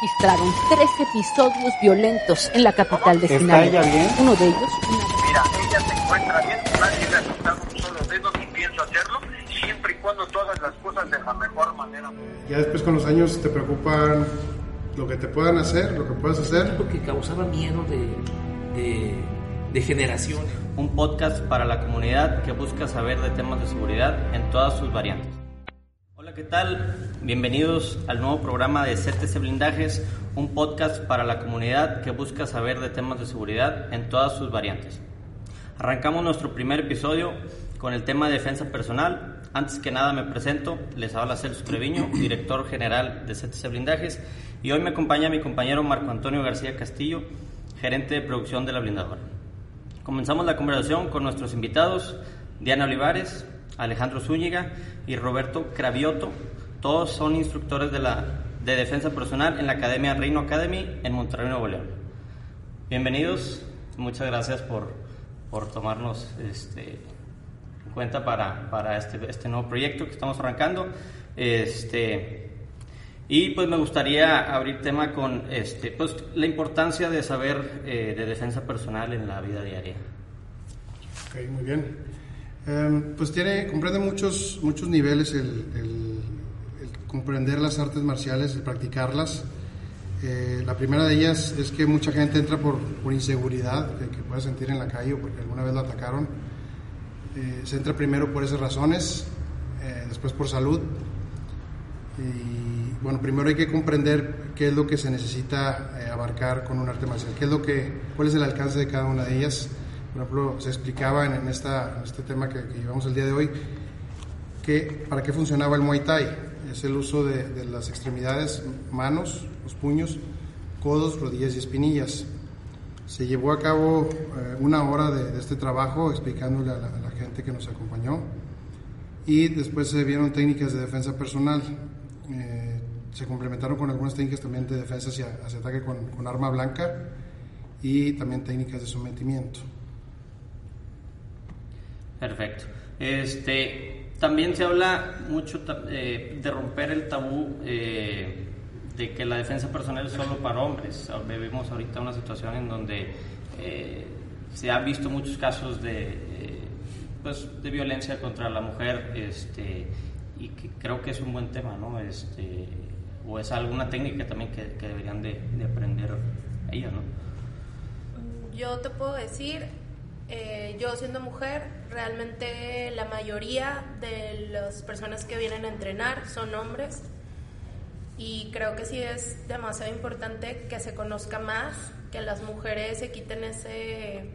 registraron tres episodios violentos en la capital de ¿Está Sinaloa. ella bien? Uno de ellos, una Mira, ella se encuentra bien, nadie le ha quitado un solo dedo ni pienso hacerlo, siempre y cuando tú hagas las cosas de la mejor manera. Ya después con los años te preocupan lo que te puedan hacer, lo que puedas hacer. lo que causaba miedo de, de, de generaciones. un podcast para la comunidad que busca saber de temas de seguridad en todas sus variantes. Hola, ¿qué tal? Bienvenidos al nuevo programa de CTC Blindajes, un podcast para la comunidad que busca saber de temas de seguridad en todas sus variantes. Arrancamos nuestro primer episodio con el tema de defensa personal. Antes que nada me presento, les habla Celso Treviño, director general de CTC Blindajes, y hoy me acompaña mi compañero Marco Antonio García Castillo, gerente de producción de la blindadora. Comenzamos la conversación con nuestros invitados, Diana Olivares, Alejandro Zúñiga y Roberto Cravioto. Todos son instructores de, la, de defensa personal en la Academia Reino Academy en Monterrey, Nuevo León. Bienvenidos, muchas gracias por, por tomarnos este, en cuenta para, para este, este nuevo proyecto que estamos arrancando. Este, y pues me gustaría abrir tema con este, pues, la importancia de saber eh, de defensa personal en la vida diaria. Ok, muy bien. Eh, pues tiene, comprende muchos, muchos niveles el, comprender las artes marciales, el practicarlas. Eh, la primera de ellas es que mucha gente entra por, por inseguridad que, que puede sentir en la calle o porque alguna vez la atacaron. Eh, se entra primero por esas razones, eh, después por salud. Y bueno, primero hay que comprender qué es lo que se necesita abarcar con un arte marcial, qué es lo que, cuál es el alcance de cada una de ellas. Por ejemplo, se explicaba en, en esta, en este tema que, que llevamos el día de hoy que para qué funcionaba el Muay Thai. Es el uso de, de las extremidades, manos, los puños, codos, rodillas y espinillas. Se llevó a cabo eh, una hora de, de este trabajo explicándole a la, a la gente que nos acompañó y después se vieron técnicas de defensa personal. Eh, se complementaron con algunas técnicas también de defensa hacia, hacia ataque con, con arma blanca y también técnicas de sometimiento. Perfecto. Este, también se habla mucho eh, de romper el tabú eh, de que la defensa personal es solo para hombres. Vivimos ahorita una situación en donde eh, se han visto muchos casos de, pues, de violencia contra la mujer este, y que creo que es un buen tema, ¿no? Este, o es alguna técnica también que, deberían de, de aprender ellas, ¿no? Yo te puedo decir, eh, yo siendo mujer, realmente la mayoría de las personas que vienen a entrenar son hombres y creo que sí es demasiado importante que se conozca más, que las mujeres se quiten ese,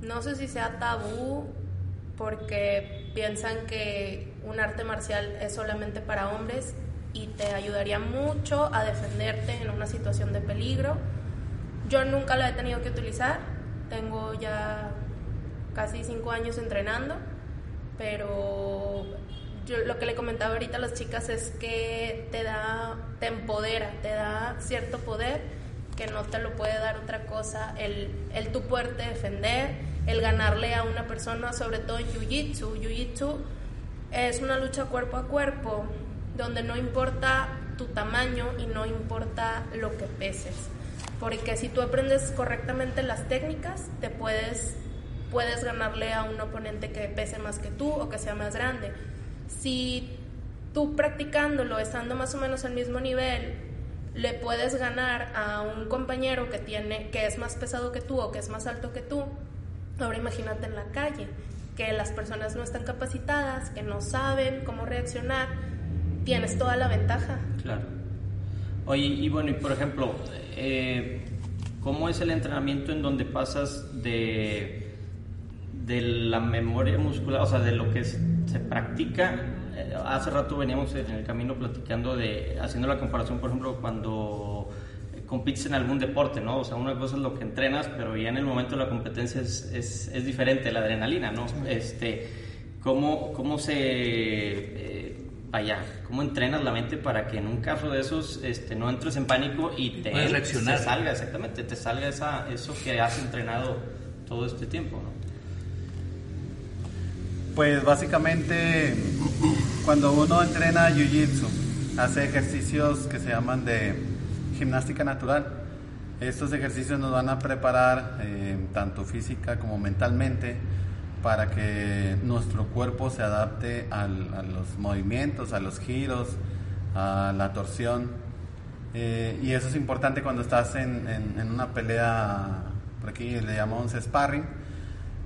no sé si sea tabú, porque piensan que un arte marcial es solamente para hombres y te ayudaría mucho a defenderte en una situación de peligro. Yo nunca la he tenido que utilizar, tengo ya casi cinco años entrenando, pero yo lo que le comentaba ahorita a las chicas es que te da, te empodera, te da cierto poder que no te lo puede dar otra cosa, el, el tu poderte defender, el ganarle a una persona, sobre todo en Jiu-Jitsu. Jiu-Jitsu es una lucha cuerpo a cuerpo, donde no importa tu tamaño y no importa lo que peses. Porque si tú aprendes correctamente las técnicas, te puedes, puedes ganarle a un oponente que pese más que tú o que sea más grande. Si tú practicándolo, estando más o menos al mismo nivel, le puedes ganar a un compañero que tiene que es más pesado que tú o que es más alto que tú. Ahora imagínate en la calle, que las personas no están capacitadas, que no saben cómo reaccionar, tienes toda la ventaja. Claro. Oye, y bueno, y por ejemplo, eh, ¿cómo es el entrenamiento en donde pasas de, de la memoria muscular, o sea, de lo que se practica eh, hace rato veníamos en el camino platicando de, haciendo la comparación, por ejemplo, cuando compites en algún deporte, ¿no? O sea, una cosa es lo que entrenas, pero ya en el momento de la competencia es, es, es diferente, la adrenalina, ¿no? Este, ¿cómo, cómo se... Eh, vaya, ¿cómo entrenas la mente para que en un caso de esos este, no entres en pánico y te, te salga, exactamente, te salga esa, eso que has entrenado todo este tiempo, ¿no? Pues básicamente cuando uno entrena Jiu-Jitsu, hace ejercicios que se llaman de gimnástica natural. Estos ejercicios nos van a preparar eh, tanto física como mentalmente para que nuestro cuerpo se adapte a los movimientos, a los giros, a la torsión. Eh, y eso es importante cuando estás en, en, una pelea, por aquí le llamamos sparring,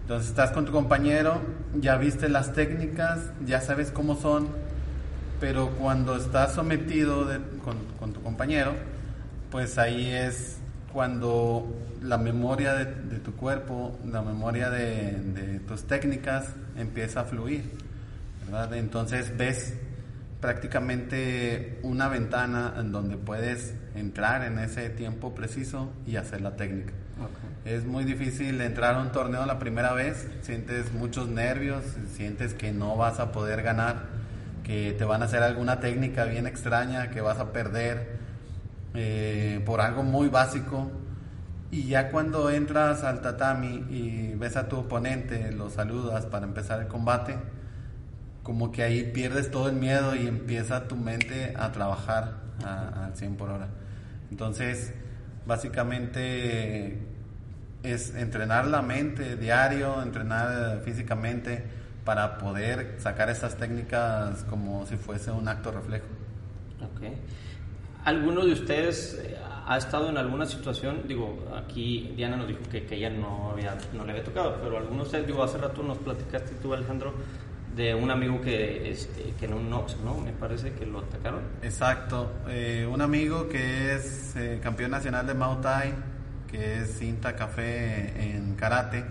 entonces estás con tu compañero, ya viste las técnicas, ya sabes cómo son, pero cuando estás sometido con, tu compañero, pues ahí es cuando la memoria de, tu cuerpo, la memoria de, tus técnicas empieza a fluir, ¿verdad? Entonces ves prácticamente una ventana en donde puedes entrar en ese tiempo preciso y hacer la técnica. Es muy difícil entrar a un torneo la primera vez, sientes muchos nervios, sientes que no vas a poder ganar, que te van a hacer alguna técnica bien extraña, que vas a perder eh, por algo muy básico. Y ya cuando entras al tatami y ves a tu oponente, lo saludas para empezar el combate, como que ahí pierdes todo el miedo y empieza tu mente a trabajar al 100 por hora. Entonces, básicamente es entrenar la mente diario, entrenar físicamente para poder sacar esas técnicas como si fuese un acto reflejo. Okay. ¿Alguno de ustedes eh, ha estado en alguna situación? Digo, aquí Diana nos dijo que, que ella no, había, no le había tocado, pero algunos de ustedes, digo, hace rato nos platicaste tú, Alejandro, de un amigo que, este, que en un Nox, ¿no? Me parece que lo atacaron. Exacto, eh, un amigo que es eh, campeón nacional de Muay Thai que es Cinta Café en karate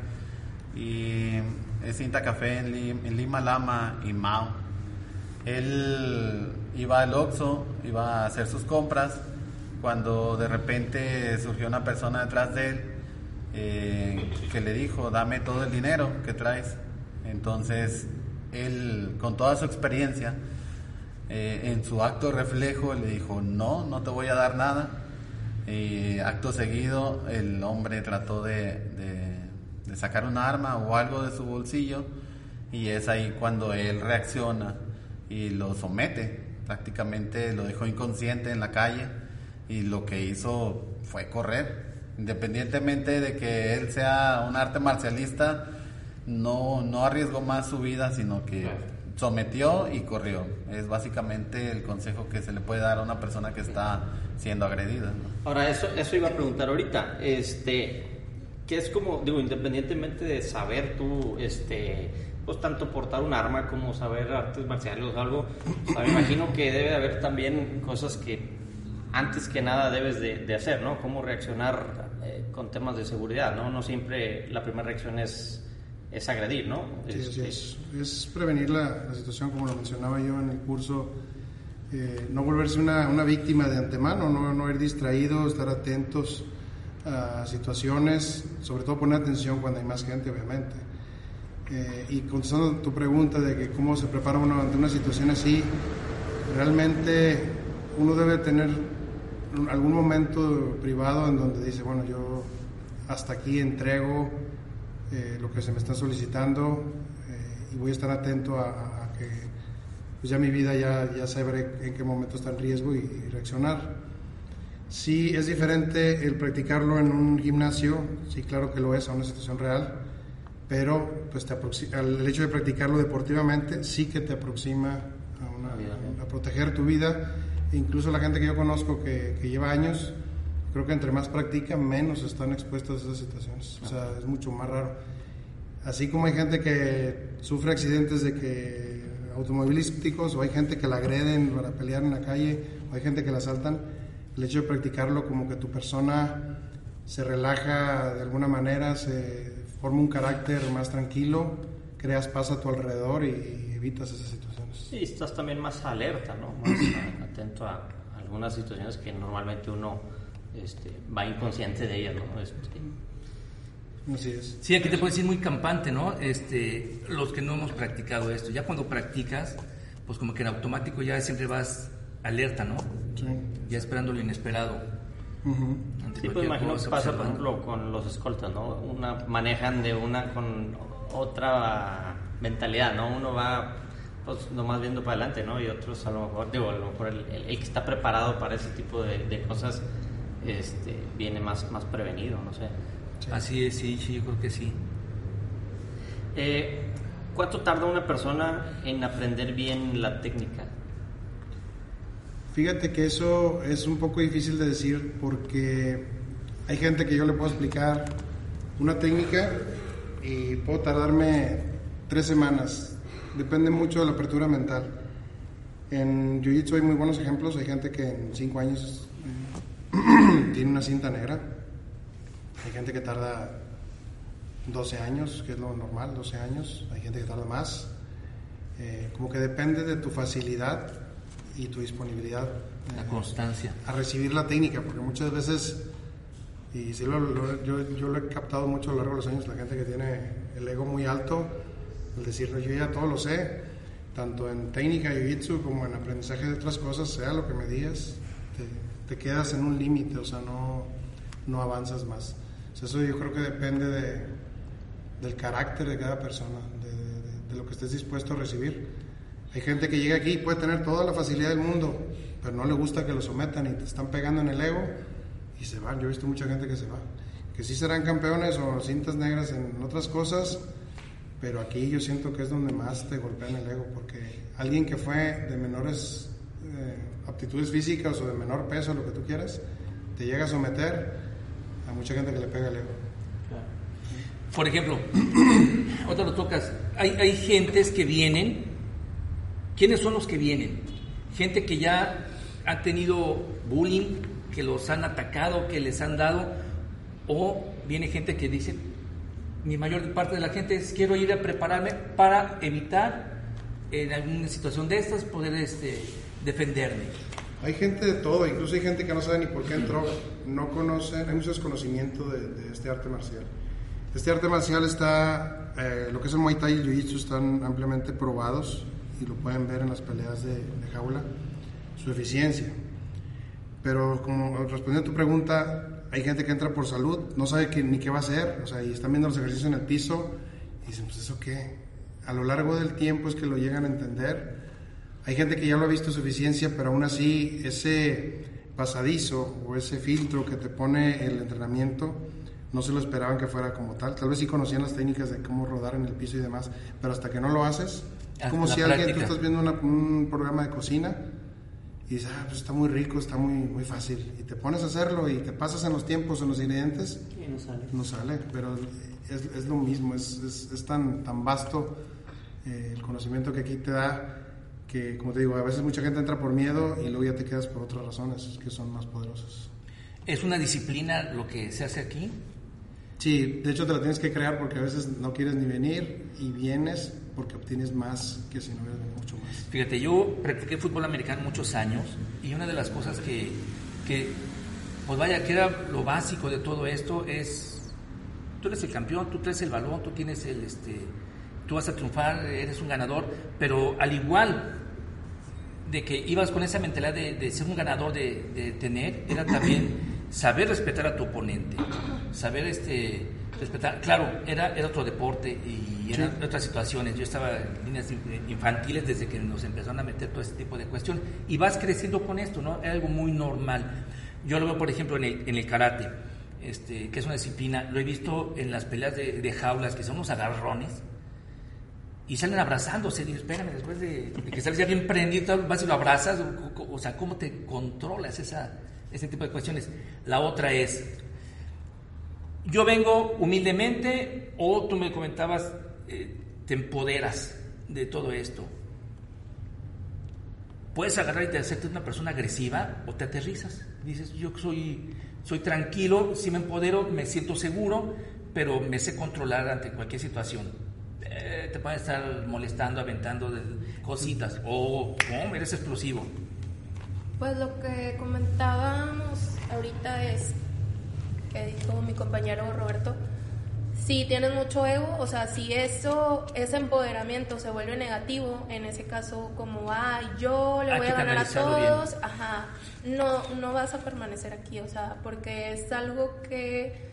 y es Cinta Café en, Lima, Lama y Mao. Él iba al Oxxo, iba a hacer sus compras cuando de repente surgió una persona detrás de él eh, que le dijo, dame todo el dinero que traes. Entonces él, con toda su experiencia, eh, en su acto reflejo le dijo, no, no te voy a dar nada y acto seguido el hombre trató de, sacar un arma o algo de su bolsillo y es ahí cuando él reacciona y lo somete. Prácticamente lo dejó inconsciente en la calle y lo que hizo fue correr. Independientemente de que él sea un arte marcialista, no, no arriesgó más su vida, sino que sometió y corrió. Es básicamente el consejo que se le puede dar a una persona que está siendo agredida. Ahora, eso, eso iba a preguntar ahorita. Este, que es como, digo, independientemente de saber tú, este, pues tanto portar un arma como saber artes marciales o algo, me imagino que debe de haber también cosas que antes que nada debes de, hacer, ¿no? Cómo reaccionar eh, con temas de seguridad, ¿no? No siempre la primera reacción es es agredir, ¿no? Sí, es, es, prevenir la, la, situación, como lo mencionaba yo en el curso, eh, no volverse una, una, víctima de antemano, no, no ir distraído, estar atentos a situaciones, sobre todo poner atención cuando hay más gente, obviamente. Y contestando tu pregunta de que cómo se prepara uno ante una situación así, realmente uno debe tener algún momento privado en donde dice, bueno, yo hasta aquí entrego eh, lo que se me está solicitando eh, y voy a estar atento a, que pues ya mi vida ya, ya sabré en qué momento está en riesgo y, reaccionar. Sí es diferente el practicarlo en un gimnasio, sí claro que lo es a una situación real, pero pues te el hecho de practicarlo deportivamente sí que te aproxima a, a proteger tu vida. E incluso la gente que yo conozco que, que lleva años, creo que entre más practica, menos están expuestos a esas situaciones. O sea, es mucho más raro. Así como hay gente que sufre accidentes de que automovilísticos o hay gente que la agreden para pelear en la calle o hay gente que la asaltan, el hecho de practicarlo como que tu persona se relaja de alguna manera, se forma un carácter más tranquilo, creas paz a tu alrededor y evitas esas situaciones. Sí, estás también más alerta, ¿no? Más atento a algunas situaciones que normalmente uno este, va inconsciente de ellas, ¿no? Este, Así es. Sí, aquí te puedo decir muy campante, ¿no? Este, los que no hemos practicado esto, ya cuando practicas, pues como que en automático ya siempre vas alerta, ¿no? Sí. Ya esperando lo inesperado. Ujú. ante Sí, pues imagino que pasa, por observando. ejemplo, con los escoltas, ¿no? Una, manejan de una con otra mentalidad, ¿no? Uno va, pues, nomás viendo para adelante, ¿no? Y otros, a lo mejor, digo, a lo mejor el, el- el que está preparado para ese tipo de, de cosas, este, viene más, más prevenido, no sé. Así es, sí, sí, yo creo que sí. Eh, ¿Cuánto tarda una persona en aprender bien la técnica? Fíjate que eso es un poco difícil de decir porque hay gente que yo le puedo explicar una técnica y puedo tardarme tres semanas. Depende mucho de la apertura mental. En Jiu-Jitsu hay muy buenos ejemplos. Hay gente que en cinco años eh, tiene una cinta negra. Hay gente que tarda 12 años, que es lo normal, 12 años. Hay gente que tarda más. Eh, como que depende de tu facilidad y tu disponibilidad La eh, constancia. a recibir la técnica, porque muchas veces, y sí lo, lo- yo, yo lo he captado mucho a lo largo de los años, la gente que tiene el ego muy alto, el decir, "No, yo ya todo lo sé, tanto en técnica jiu-jitsu como en aprendizaje de otras cosas, sea lo que me digas, te, te quedas en un límite, o sea, no, no avanzas más. O sea, eso yo creo que depende de, del carácter de cada persona, de, de- de lo que estés dispuesto a recibir. Hay gente que llega aquí y puede tener toda la facilidad del mundo, pero no le gusta que lo sometan y te están pegando en el ego y se van. Yo he visto mucha gente que se va. Que sí serán campeones o cintas negras en otras cosas, pero aquí yo siento que es donde más te golpean el ego, porque alguien que fue de menores eh, aptitudes físicas o de menor peso, lo que tú quieras, te llega a someter a mucha gente que le pega el ego. Por ejemplo, otra lo tocas. Hay, hay gentes que vienen. ¿Quiénes son los que vienen? Gente que ya ha tenido bullying, que los han atacado, que les han dado. O viene gente que dice, mi mayor parte de la gente es quiero ir a prepararme para evitar en alguna situación de estas poder este, defenderme. Hay gente de todo, incluso hay gente que no sabe ni por qué entró, no conocen, hay mucho desconocimiento de, de este arte marcial. Este arte marcial está, eh, lo que es el Muay Thai y el Jiu-Jitsu están ampliamente probados y lo pueden ver en las peleas de, de jaula, su eficiencia. Pero como respondiendo a tu pregunta, hay gente que entra por salud, no sabe qué- ni qué va a hacer, o sea, y están viendo los ejercicios en el piso y dicen, pues eso qué. A lo largo del tiempo es que lo llegan a entender. Hay gente que ya lo ha visto su eficiencia, pero aún así ese pasadizo o ese filtro que te pone el entrenamiento no se lo esperaban que fuera como tal. Tal vez sí conocían las técnicas de cómo rodar en el piso y demás, pero hasta que no lo haces, es como la si alguien, tú práctica. estás viendo una- un programa de cocina y dices, ah, pues está muy rico, está muy, muy fácil. Y te pones a hacerlo y te pasas en los tiempos, en los ingredientes, Y no sale. no sale, pero es, es lo mismo, es, es, es tan, tan vasto eh, el conocimiento que aquí te da que, como te digo, a veces mucha gente entra por miedo y luego ya te quedas por otras razones que son más poderosas. ¿Es una disciplina lo que se hace aquí? Sí, de hecho te la tienes que crear porque a veces no quieres ni venir y vienes porque obtienes más que si no hubieras mucho más. Fíjate, yo practiqué fútbol americano muchos años y una de las cosas que, que, pues vaya, que era lo básico de todo esto es, tú eres el campeón, tú traes el balón, tú tienes el, este, tú vas a triunfar, eres un ganador, pero al igual de que ibas con esa mentalidad de, de ser un ganador, de, de tener, era también saber respetar a tu oponente, saber este respetar, claro, era, era otro deporte y eran Sí. otras situaciones. Yo estaba en líneas in- infantiles desde que nos empezaron a meter todo este tipo de cuestiones y vas creciendo con esto, ¿no? Es algo muy normal. Yo lo veo, por ejemplo, en el, en el karate, este, que es una disciplina, lo he visto en las peleas de, de jaulas, que son unos agarrones, y salen abrazándose. Digo, espérame, después de, de que sales ya bien prendido, vas y lo abrazas. O, o- o sea, ¿cómo te controlas esa, ese tipo de cuestiones? La otra es, yo vengo humildemente, o tú me comentabas, eh, te empoderas de todo esto. Puedes agarrar y te hacerte una persona agresiva o te aterrizas. Dices, yo soy, soy tranquilo, sí me empodero, me siento seguro, pero me sé controlar ante cualquier situación. Eh, te pueden estar molestando, aventando cositas. O, oh, eres explosivo. Pues lo que comentábamos ahorita es que dijo mi compañero Roberto, si tienes mucho ego, o sea, si eso, ese empoderamiento se vuelve negativo, en ese caso como, ay, yo le voy a ganar a todos, ajá, no, no vas a permanecer aquí, o sea, porque es algo que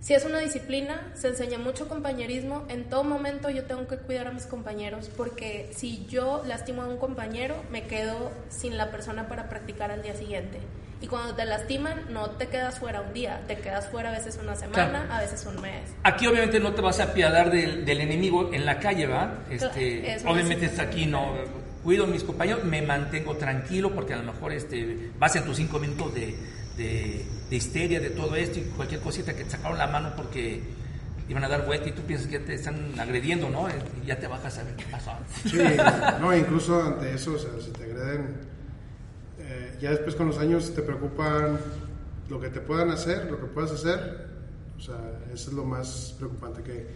si es una disciplina, se enseña mucho compañerismo. En todo momento yo tengo que cuidar a mis compañeros porque si yo lastimo a un compañero, me quedo sin la persona para practicar al día siguiente. Y cuando te lastiman, no te quedas fuera un día, te quedas fuera a veces una semana, a veces un mes. Aquí obviamente no te vas a apiadar del, enemigo en la calle, ¿va? Este, obviamente está aquí, no cuido a mis compañeros, me mantengo tranquilo porque a lo mejor este, vas en tus cinco minutos de de, histeria, de todo esto y cualquier cosita que te sacaron la mano porque iban a dar vuelta y tú piensas que te están agrediendo, ¿no? Y ya te bajas a ver qué pasó. Sí, no, incluso ante eso, o sea, si te agreden, eh, ya después con los años te preocupan lo que te puedan hacer, lo que puedas hacer, o sea, eso es lo más preocupante que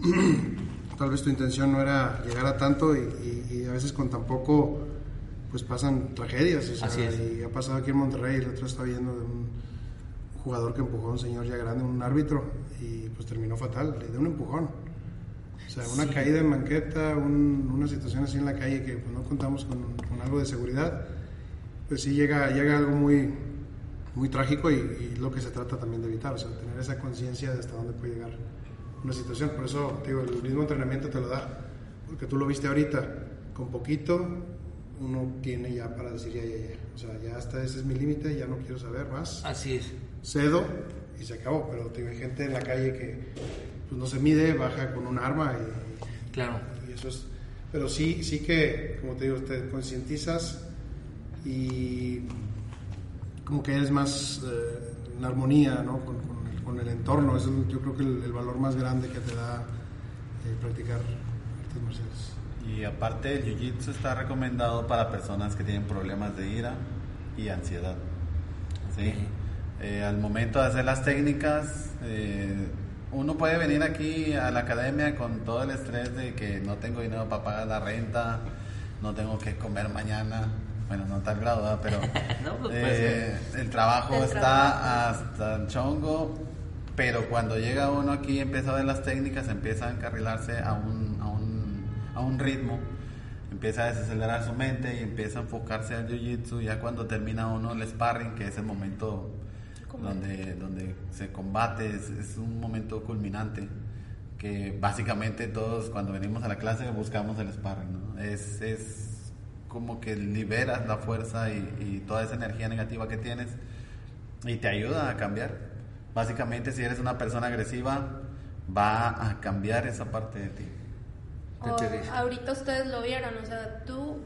tal vez tu intención no era llegar a tanto y, y a veces con tan poco pues pasan tragedias. Y ha pasado aquí en Monterrey, el otro estaba viendo de un jugador que empujó a un señor ya grande, un árbitro, y pues terminó fatal, le dio un empujón. O sea, una caída en banqueta, una situación así en la calle que pues, no contamos con, algo de seguridad, pues sí llega, llega algo muy, muy trágico y, lo que se trata también de evitar, o sea, tener esa conciencia de hasta dónde puede llegar una situación. Por eso, digo, el mismo entrenamiento te lo da, porque tú lo viste ahorita, con poquito, uno tiene ya para decir ya, ya, ya. O sea, ya hasta ese es mi límite, ya no quiero saber más. Así es. Cedo y se acabó. Pero tengo gente en la calle que pues, no se mide, baja con un arma y. Claro. Y eso es. Pero sí, sí que, como te digo, te concientizas y como que eres más eh, en armonía ¿no? con, con, el, entorno. Eso es yo creo que el, valor más grande que te da eh, practicar artes marciales. Y aparte el Jiu-Jitsu está recomendado para personas que tienen problemas de ira y ansiedad. ¿sí? Eh, al momento de hacer las técnicas, eh, uno puede venir aquí a la academia con todo el estrés de que no tengo dinero para pagar la renta, no tengo que comer mañana, bueno, no tal grado, pero pues, eh, el trabajo está hasta el chongo, pero cuando llega uno aquí y empieza a ver las técnicas, empieza a encarrilarse a un, a un a un ritmo, empieza a desacelerar su mente y empieza a enfocarse al jiu-jitsu. Ya cuando termina uno el sparring, que es el momento donde, donde se combate, es, un momento culminante. Que básicamente todos cuando venimos a la clase buscamos el sparring. Es, es como que liberas la fuerza y, y toda esa energía negativa que tienes y te ayuda a cambiar. Básicamente, si eres una persona agresiva, va a cambiar esa parte de ti ahorita ustedes lo vieron, o sea, tú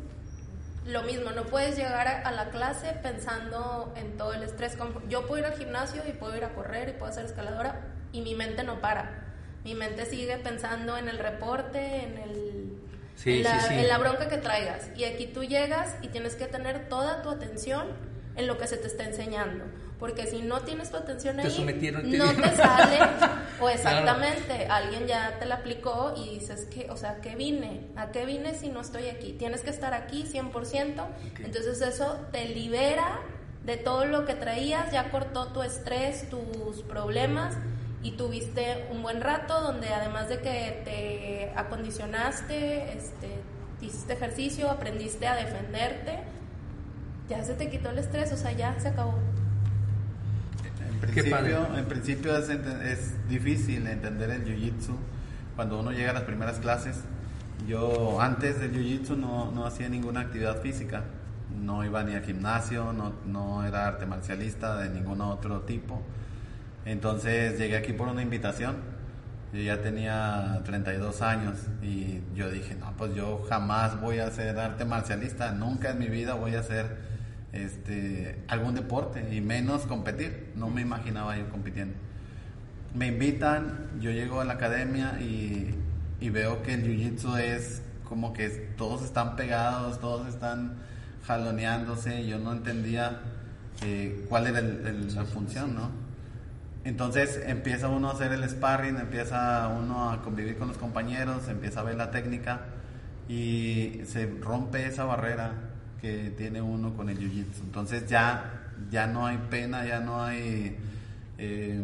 lo mismo, no puedes llegar a, la clase pensando en todo el estrés. Yo puedo ir al gimnasio y puedo ir a correr y puedo hacer escaladora y mi mente no para. Mi mente sigue pensando en el reporte, en el en la bronca que traigas. Y aquí tú llegas y tienes que tener toda tu atención en lo que se te está enseñando. Porque si no tienes tu atención ahí, no te sale, o exactamente, alguien ya te la aplicó y dices que, o sea, ¿qué vine? ¿A qué vine si no estoy aquí? Tienes que estar aquí 100%, entonces eso te libera de todo lo que traías, ya cortó tu estrés, tus problemas y tuviste un buen rato donde además de que te acondicionaste, este, hiciste ejercicio, aprendiste a defenderte, ya se te quitó el estrés, o sea, ya se acabó principio, en principio es, es, difícil entender el jiu-jitsu cuando uno llega a las primeras clases. Yo antes del jiu-jitsu no, no, hacía ninguna actividad física, no iba ni al gimnasio, no, no era arte marcialista de ningún otro tipo. Entonces llegué aquí por una invitación. Yo ya tenía 32 años y yo dije, no, pues yo jamás voy a ser arte marcialista, nunca en mi vida voy a ser este, algún deporte y menos competir. No me imaginaba yo compitiendo. Me invitan, yo llego a la academia y, veo que el jiu-jitsu es como que todos están pegados, todos están jaloneándose. Yo no entendía eh, cuál era la función, ¿no? entonces empieza uno a hacer el sparring, empieza uno a convivir con los compañeros, empieza a ver la técnica y se rompe esa barrera que tiene uno con el jiu-jitsu. Entonces ya, ya no hay pena, ya no hay eh,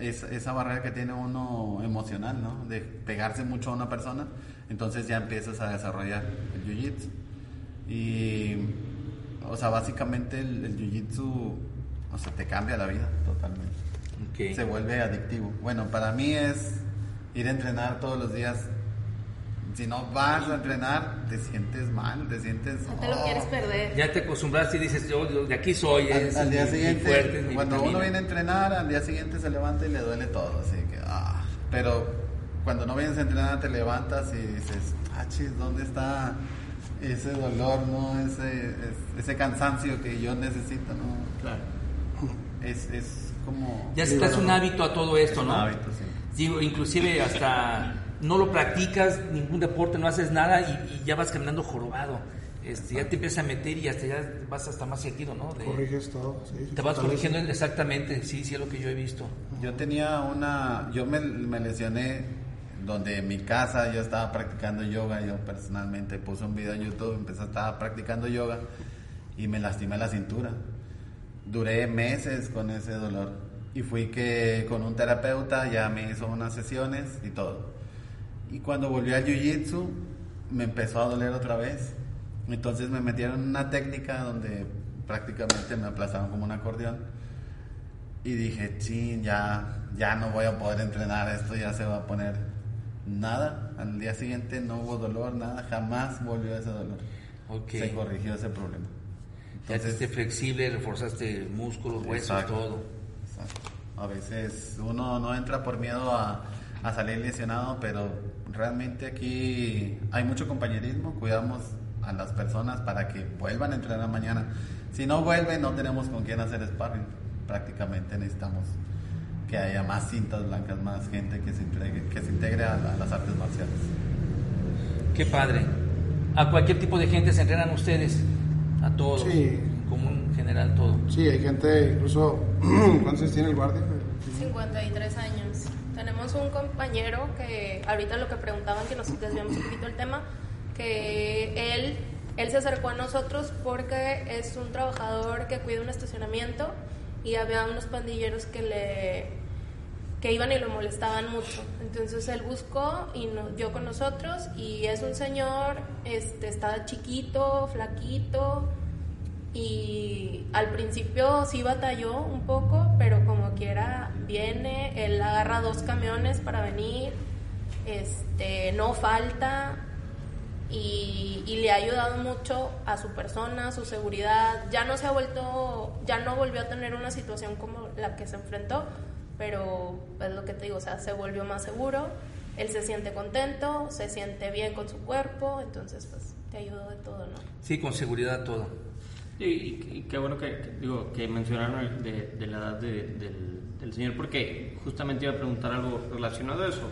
esa barrera que tiene uno emocional, ¿no? De pegarse mucho a una persona. Entonces ya empiezas a desarrollar el jiu-jitsu. Y, o sea, básicamente el, el jiu-jitsu, o sea, te cambia la vida totalmente. Se vuelve adictivo. Bueno, para mí es ir a entrenar todos los días si no vas a entrenar, te sientes mal, te sientes... No te lo quieres oh. perder. Ya te acostumbraste y dices, yo de aquí soy. Al, día siguiente, cuando uno viene a entrenar, al día siguiente se levanta y le duele todo, así que... Ah. Pero cuando no vienes a entrenar, te levantas y dices, ah, chis, ¿dónde está ese dolor, no? Ese, ese cansancio que yo necesito, ¿no? Claro. Es, es como... Ya se te hace un hábito a todo esto, ¿no? Un hábito, sí. Digo, inclusive hasta no lo practicas, ningún deporte, no haces nada y, ya vas caminando jorobado. Este, ya te empiezas a meter y hasta ya vas hasta más seguido, ¿no? Corriges todo, sí. Te vas corrigiendo exactamente, sí, sí es lo que yo he visto. Yo tenía una, yo me, me lesioné donde en mi casa yo estaba practicando yoga, yo personalmente puse un video en YouTube, empecé, estaba practicando yoga y me lastimé la cintura. Duré meses con ese dolor y fui que con un terapeuta ya me hizo unas sesiones y todo. Y cuando volví al jiu-jitsu, me empezó a doler otra vez. Entonces me metieron en una técnica donde prácticamente me aplazaron como un acordeón. Y dije, ching, ya, ya no voy a poder entrenar, esto ya se va a poner nada. Al día siguiente no hubo dolor, nada, jamás volvió ese dolor. Se corrigió ese problema. Entonces, ya flexible, reforzaste músculos, huesos, todo. Exacto. A veces uno no entra por miedo a, a salir lesionado, pero realmente aquí hay mucho compañerismo, cuidamos a las personas para que vuelvan a entrenar mañana. Si no vuelven, no tenemos con quién hacer sparring. Prácticamente necesitamos que haya más cintas blancas, más gente que se, integre, que se integre a, las artes marciales. Qué padre. ¿A cualquier tipo de gente se entrenan ustedes? A todos. Sí. En común, general, todo. Sí, hay gente, incluso, ¿cuántos años tiene el guardia? 53 años. Tenemos un compañero que, ahorita lo que preguntaban, que nos desviamos un poquito el tema, que él, él se acercó a nosotros porque es un trabajador que cuida un estacionamiento y había unos pandilleros que le que iban y lo molestaban mucho. Entonces él buscó y nos dio con nosotros y es un señor, este, está chiquito, flaquito, y al principio sí batalló un poco, pero como quiera viene, él agarra dos camiones para venir, este, no falta y, le ha ayudado mucho a su persona, su seguridad. Ya no se ha vuelto, ya no volvió a tener una situación como la que se enfrentó, pero es lo que te digo, o sea, se volvió más seguro, él se siente contento, se siente bien con su cuerpo, entonces pues te ayudó de todo, ¿no? Sí, con seguridad todo. Y, qué bueno que, digo, que mencionaron de, la edad del, señor, porque justamente iba a preguntar algo relacionado a eso.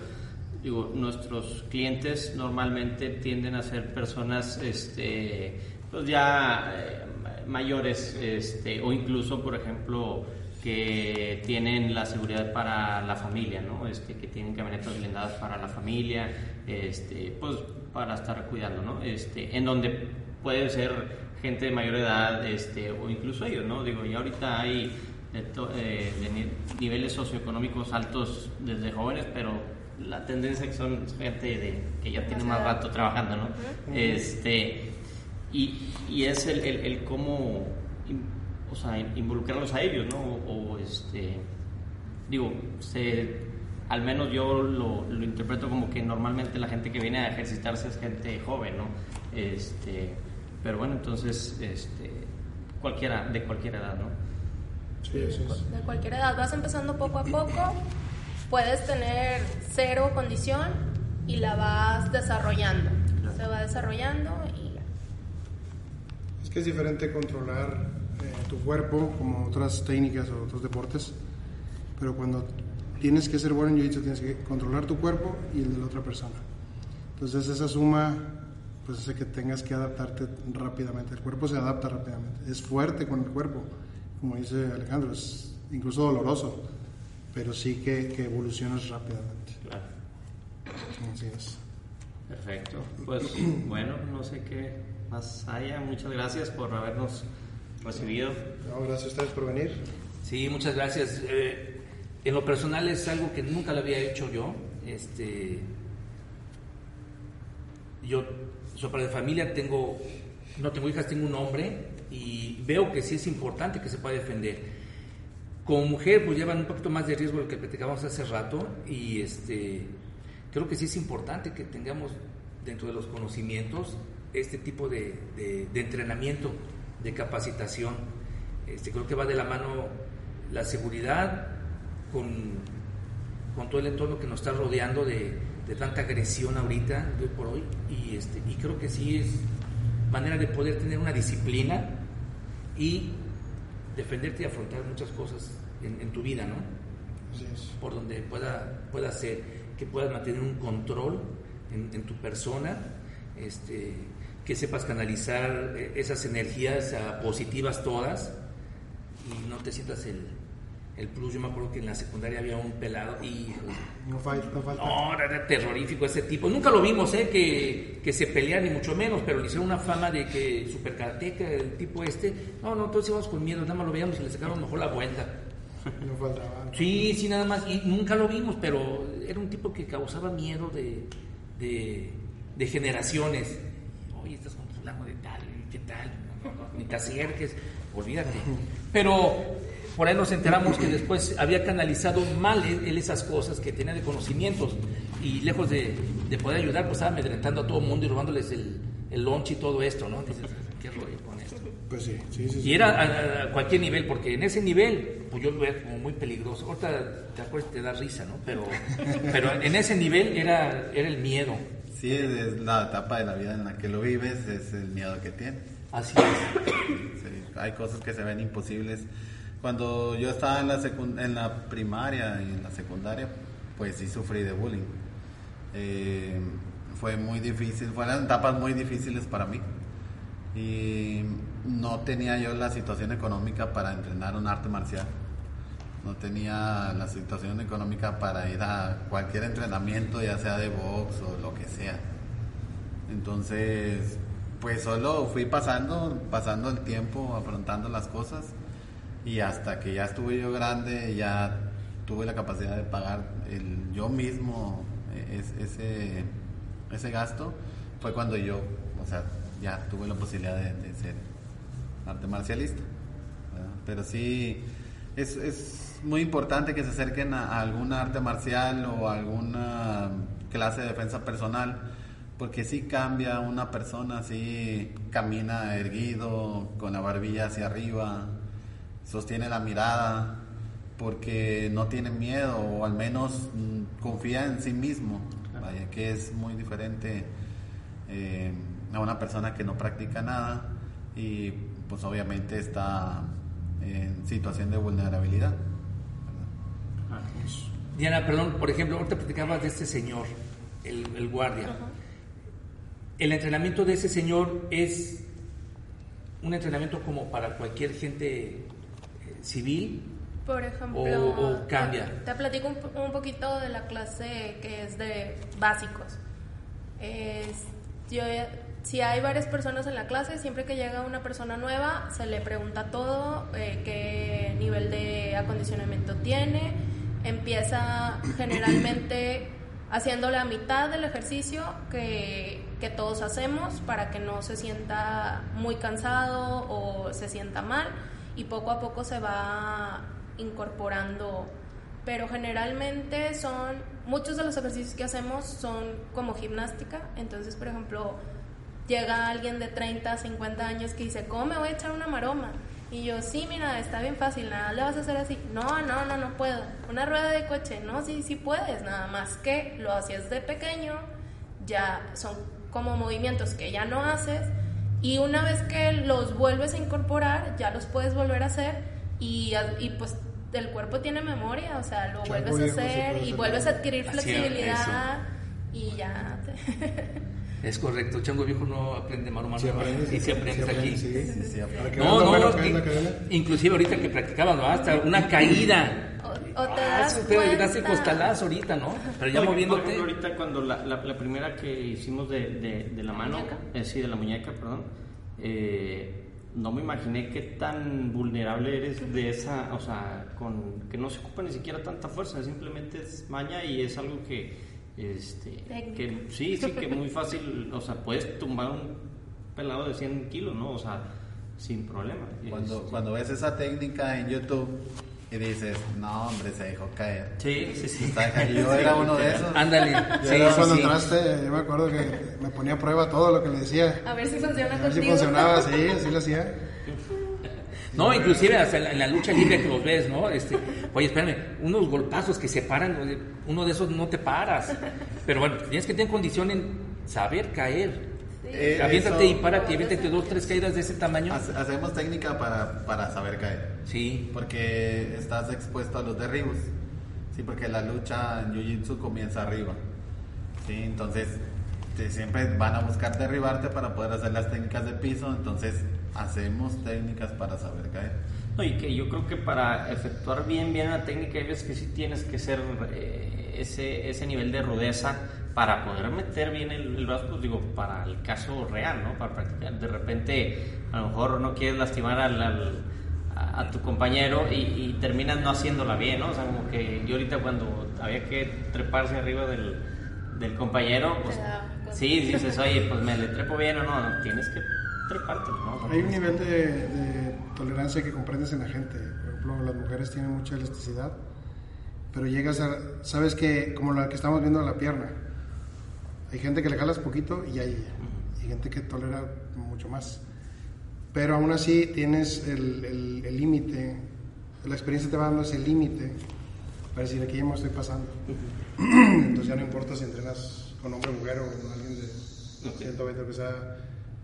Digo, nuestros clientes normalmente tienden a ser personas este, pues ya eh, mayores este, o incluso, por ejemplo, que tienen la seguridad para la familia, ¿no? Este, que tienen camionetas blindadas para la familia, este, pues para estar cuidando, ¿no? Este, en donde pueden ser gente de mayor edad este, o incluso ellos, ¿no? Digo, ya ahorita hay eh, niveles socioeconómicos altos desde jóvenes, pero la tendencia que son gente de, que ya tiene más rato trabajando, ¿no? Este, y, y es el, el, cómo o sea, involucrarlos a ellos, ¿no? O, este, digo, se, al menos yo lo, lo, interpreto como que normalmente la gente que viene a ejercitarse es gente joven, ¿no? Este, pero bueno, entonces, este, cualquiera, de cualquier edad, ¿no? Sí, eso es. De cualquier edad, vas empezando poco a poco, puedes tener cero condición y la vas desarrollando. Se va desarrollando y Es que es diferente controlar eh, tu cuerpo como otras técnicas o otros deportes, pero cuando tienes que ser bueno en jiu tienes que controlar tu cuerpo y el de la otra persona. Entonces esa suma pues hace que tengas que adaptarte rápidamente. El cuerpo se adapta rápidamente. Es fuerte con el cuerpo, como dice Alejandro, es incluso doloroso. pero sí que, que evolucionas rápidamente. Claro. Así es. Perfecto. Pues bueno, no sé qué más haya. Muchas gracias por habernos recibido. No, gracias a ustedes por venir. Sí, muchas gracias. Eh, en lo personal es algo que nunca lo había hecho yo. Este, yo soy padre de familia, tengo, no tengo hijas, tengo un hombre y veo que sí es importante que se pueda defender. Como mujer, pues llevan un poquito más de riesgo lo que platicábamos hace rato y este, creo que sí es importante que tengamos dentro de los conocimientos este tipo de, de- de entrenamiento, de capacitación. Este, creo que va de la mano la seguridad con, con todo el entorno que nos está rodeando de, de tanta agresión ahorita, de hoy por hoy, y, este, y creo que sí es manera de poder tener una disciplina y defenderte y afrontar muchas cosas en, en tu vida, ¿no? Por donde pueda, pueda ser, que puedas mantener un control en, en tu persona, este, que sepas canalizar eh, esas energías ah, positivas todas y no te sientas el, el plus. Yo me acuerdo que en la secundaria había un pelado y No falta, no falta. no, era, terrorífico ese tipo. Nunca lo vimos, ¿eh? Que, que se pelea, ni mucho menos, pero le hicieron una fama de que super karateca, el tipo este. No, no, todos íbamos con miedo, nada más lo veíamos y le sacaron mejor la vuelta. No faltaba. Sí, sí, nada más. Y nunca lo vimos, pero era un tipo que causaba miedo de, de, de generaciones. Oye, estás con fulano de tal, ¿qué tal? No, no, no, ni te acerques, olvídate. Pero por ahí nos enteramos que después había canalizado mal él esas cosas que tenía de conocimientos y lejos de, de poder ayudar, pues estaba amedrentando a todo el mundo y robándoles el, el lunch y todo esto, ¿no? Dices, ¿qué rollo con esto? Pues sí, sí, sí. sí. Y era a, a cualquier nivel, porque en ese nivel, pues yo lo veía como muy peligroso. Ahorita te acuerdas, te da risa, ¿no? Pero, pero en ese nivel era, era el miedo. Sí, es la etapa de la vida en la que lo vives, es el miedo que tienes. Así es. Sí, hay cosas que se ven imposibles. Cuando yo estaba en la, en la primaria y en la secundaria, pues sí sufrí de bullying. Eh, fue muy difícil, fueron etapas muy difíciles para mí. Y no tenía yo la situación económica para entrenar un arte marcial. No tenía la situación económica para ir a cualquier entrenamiento, ya sea de box o lo que sea. Entonces, pues solo fui pasando, pasando el tiempo, afrontando las cosas y hasta que ya estuve yo grande, ya tuve la capacidad de pagar el, yo mismo es- ese, ese gasto, fue cuando yo, o sea, ya tuve la posibilidad de, ser arte marcialista. Pero sí, es, es muy importante que se acerquen a, alguna arte marcial o alguna clase de defensa personal, porque sí cambia una persona, sí camina erguido, con la barbilla hacia arriba, sostiene la mirada, porque no tiene miedo o al menos mm, confía en sí mismo, vaya, que es muy diferente eh, a una persona que no practica nada y pues obviamente está en situación de vulnerabilidad. Diana, perdón, por ejemplo, ahorita platicabas de este señor, el, el guardia. El entrenamiento de ese señor es un entrenamiento como para cualquier gente civil. Por ejemplo, O- o cambia. Te, te platico un, un poquito de la clase que es de básicos. Es- yo, si hay varias personas en la clase, siempre que llega una persona nueva, se le pregunta todo, eh, qué nivel de acondicionamiento tiene. Empieza generalmente haciendo la mitad del ejercicio que, que todos hacemos para que no se sienta muy cansado o se sienta mal y poco a poco se va incorporando. Pero generalmente son muchos de los ejercicios que hacemos son como gimnástica. Entonces por ejemplo llega alguien de 30 50 años que dice ¿cómo me voy a echar una maroma? y yo sí mira está bien fácil nada le vas a hacer así. No no no no puedo. Una rueda de coche. No sí sí puedes nada más que lo hacías de pequeño ya son como movimientos que ya no haces y una vez que los vuelves a incorporar, ya los puedes volver a hacer y, y pues el cuerpo tiene memoria, o sea, lo Chango vuelves a viejo, sí hacer y vuelves a adquirir flexibilidad y ya. te- Es correcto, Chango Viejo no aprende maroma Sí nueva. aprendes, Sí, sí aprendes sí aquí. sí. Sí, sí, que No, no, no, que la in- cadena. inclusive ahorita que practicabas, ¿no? hasta una caída O te Ah, das te das el costalazo ahorita, ¿no? Pero ya Oye, por moviéndote. ejemplo, ahorita cuando la, la- la primera que hicimos de, de- de la mano, muñeca? eh, sí, de la muñeca, perdón, eh, no me imaginé qué tan vulnerable eres de esa, o sea, con que no se ocupa ni siquiera tanta fuerza, simplemente es maña y es algo que, este, Técnica. que sí, sí, que muy fácil, o sea, puedes tumbar un pelado de 100 kilos, ¿no? O sea, sin problema. Cuando, Este, cuando ves esa técnica en YouTube y dices, no, hombre, se dejó caer. Sí, sí, sí. Yo era uno de esos. Ándale. Yo Sí, era sí, cuando sí. entraste, yo me acuerdo que me ponía a prueba todo lo que le decía. A ver si funciona A ver si contigo. funcionaba, sí, sí lo hacía. No, inclusive hasta en la, lucha libre que los ves, ¿no? Este, oye, espérame, unos golpazos que se paran, uno de esos no te paras. Pero bueno, tienes que tener condición en saber caer. Eh, aviéntate eso- y párate, aviéntate dos, tres caídas de ese tamaño. Hace- Hacemos técnica para, para saber caer. Sí. Porque estás expuesto a los derribos. Sí, porque la lucha en Jiu-Jitsu comienza arriba. Sí, entonces te- siempre van a buscar derribarte para poder hacer las técnicas de piso. Entonces hacemos técnicas para saber caer. No, y que yo creo que para efectuar bien bien la técnica hay veces que sí tienes que ser eh, ese, ese nivel de rudeza para poder meter bien el, el brazo, pues digo, para el caso real, ¿no? Para practicar. De repente, a lo mejor no quieres lastimar al, al- a, a tu compañero y, y terminas no haciéndola bien, ¿no? O sea, como que yo ahorita cuando había que treparse arriba del, del compañero, pues sí, dices, oye, pues me le trepo bien o no, tienes que trepártelo, ¿no? Hay un nivel de, de tolerancia que comprendes en la gente. Por ejemplo, las mujeres tienen mucha elasticidad, pero llegas a, sabes que, como la que estamos viendo en la pierna, hay gente que le jalas poquito y hay, hay gente que tolera mucho más. Pero aún así tienes el límite, la experiencia te va dando ese límite para decir aquí ya me estoy pasando. Entonces ya no importa si entrenas con hombre o mujer o con alguien de 120 o que sea,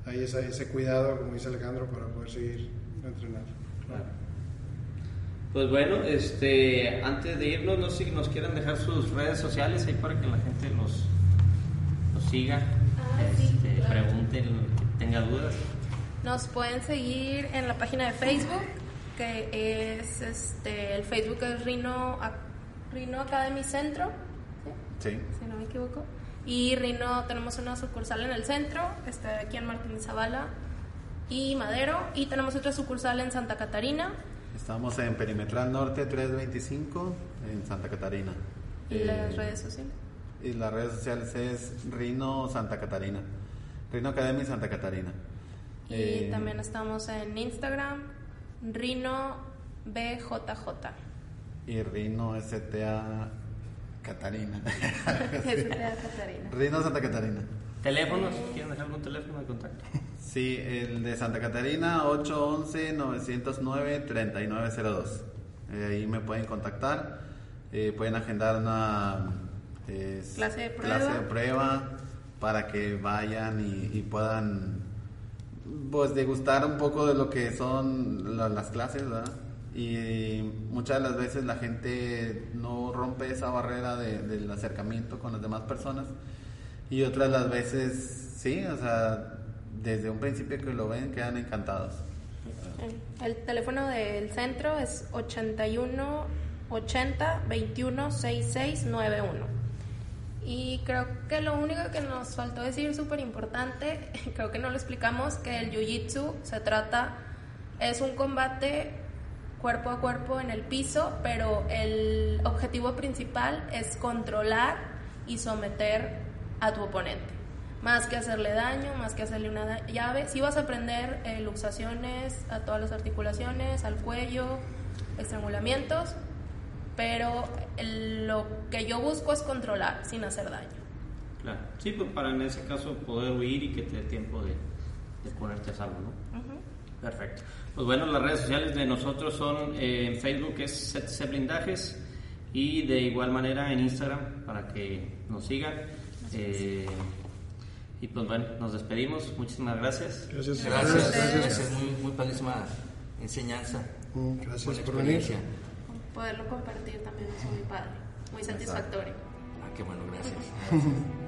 hay esa- ese cuidado, como dice Alejandro, para poder seguir entrenando. Pues bueno, este, antes de irnos, no sé si nos quieran dejar sus redes sociales ahí para que la gente los, siga, Ah, sí, este, claro. pregunten, que tenga dudas. Nos pueden seguir en la página de Facebook, que es este el Facebook es Rino, Rino Academy Centro, ¿sí? Sí. si no me equivoco. Y Rino, tenemos una sucursal en el centro, está aquí en Martín Zavala y Madero. Y tenemos otra sucursal en Santa Catarina. Estamos en Perimetral Norte 325 en Santa Catarina. Y Eh, las redes sociales. Y las redes sociales es Rino Santa Catarina. Rino Academy Santa Catarina. Y Eh, también estamos en Instagram, Rino BJJ. Y Rino STA Catarina. STA Catarina. Rino Santa Catarina. ¿Teléfonos? ¿Quieren dejar algún teléfono de contacto? Sí, el de Santa Catarina 811-909-3902. Eh, ahí me pueden contactar. Eh, pueden agendar una Clase de prueba. clase de prueba para que vayan y, y puedan pues degustar un poco de lo que son la- las clases, ¿verdad? Y muchas de las veces la gente no rompe esa barrera de- del acercamiento con las demás personas y otras las veces sí, o sea, desde un principio que lo ven quedan encantados. El teléfono del centro es 81 80 21 66 91. Y creo que lo único que nos faltó decir súper importante, creo que no lo explicamos, que el jiu-jitsu se trata, es un combate cuerpo a cuerpo en el piso, pero el objetivo principal es controlar y someter a tu oponente. Más que hacerle daño, más que hacerle una llave. Si vas a aprender eh, luxaciones a todas las articulaciones, al cuello, estrangulamientos, pero lo que yo busco es controlar sin hacer daño. Claro. Sí, pues para en ese caso poder huir y que te dé tiempo de, de ponerte a salvo, ¿no? Perfecto. Pues bueno, las redes sociales de nosotros son eh, en Facebook es CTC Blindajes y de igual manera en Instagram para que nos sigan. Eh, y pues bueno, nos despedimos. Muchísimas gracias. Gracias. Gracias, gracias. Muy, muy padrísima enseñanza. Mm, Gracias por venir. Poderlo compartir también es muy padre, muy satisfactorio. Ah, qué bueno, gracias.